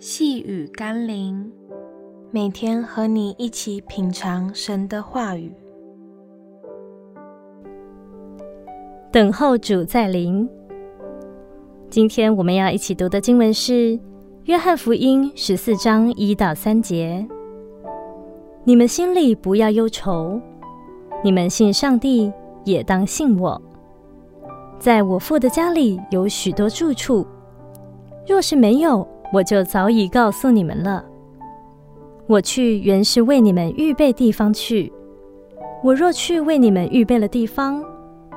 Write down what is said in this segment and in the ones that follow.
细雨甘霖，每天和你一起品尝神的话语，等候主再临。今天我们要一起读的经文是《约翰福音》十四章一到三节。你们心里不要忧愁，你们信上帝，也当信我。在我父的家里有许多住处，若是没有，我就早已告诉你们了。我去原是为你们预备地方去。我若去为你们预备了地方，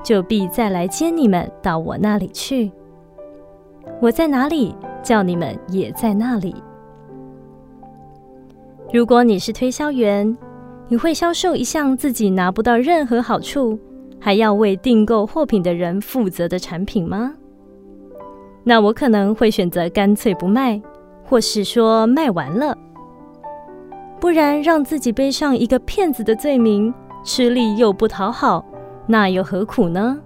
就必再来接你们到我那里去。我在哪里，叫你们也在那里。如果你是推销员，你会销售一项自己拿不到任何好处，还要为订购货品的人负责的产品吗？那我可能会选择干脆不卖，或是说卖完了。不然让自己背上一个骗子的罪名，吃力又不讨好，那又何苦呢？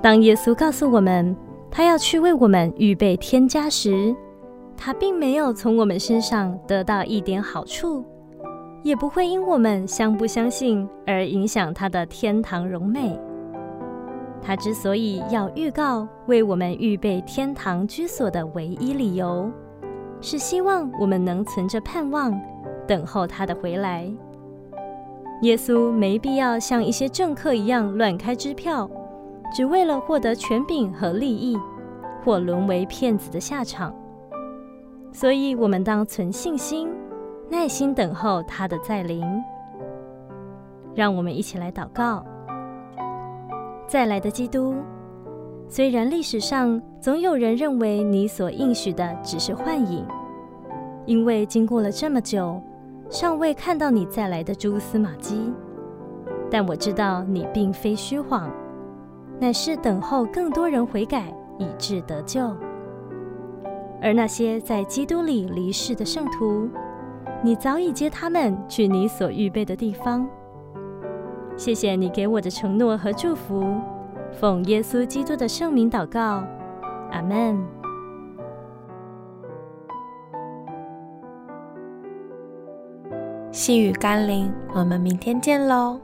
当耶稣告诉我们他要去为我们预备天家时，他并没有从我们身上得到一点好处。也不会因我们相不相信而影响他的天堂荣美。他之所以要预告为我们预备天堂居所的唯一理由，是希望我们能存着盼望，等候他的回来。耶稣没必要像一些政客一样乱开支票，只为了获得权柄和利益，或沦为骗子的下场。所以，我们当存信心。耐心等候他的再临，让我们一起来祷告。再来的基督，虽然历史上总有人认为你所应许的只是幻影，因为经过了这么久，尚未看到你再来的蛛丝马迹，但我知道你并非虚谎，乃是等候更多人悔改，以致得救。而那些在基督里离世的圣徒，你早已接他们去你所预备的地方。谢谢你给我的承诺和祝福，奉耶稣基督的圣名祷告，阿门。细雨甘霖，我们明天见喽。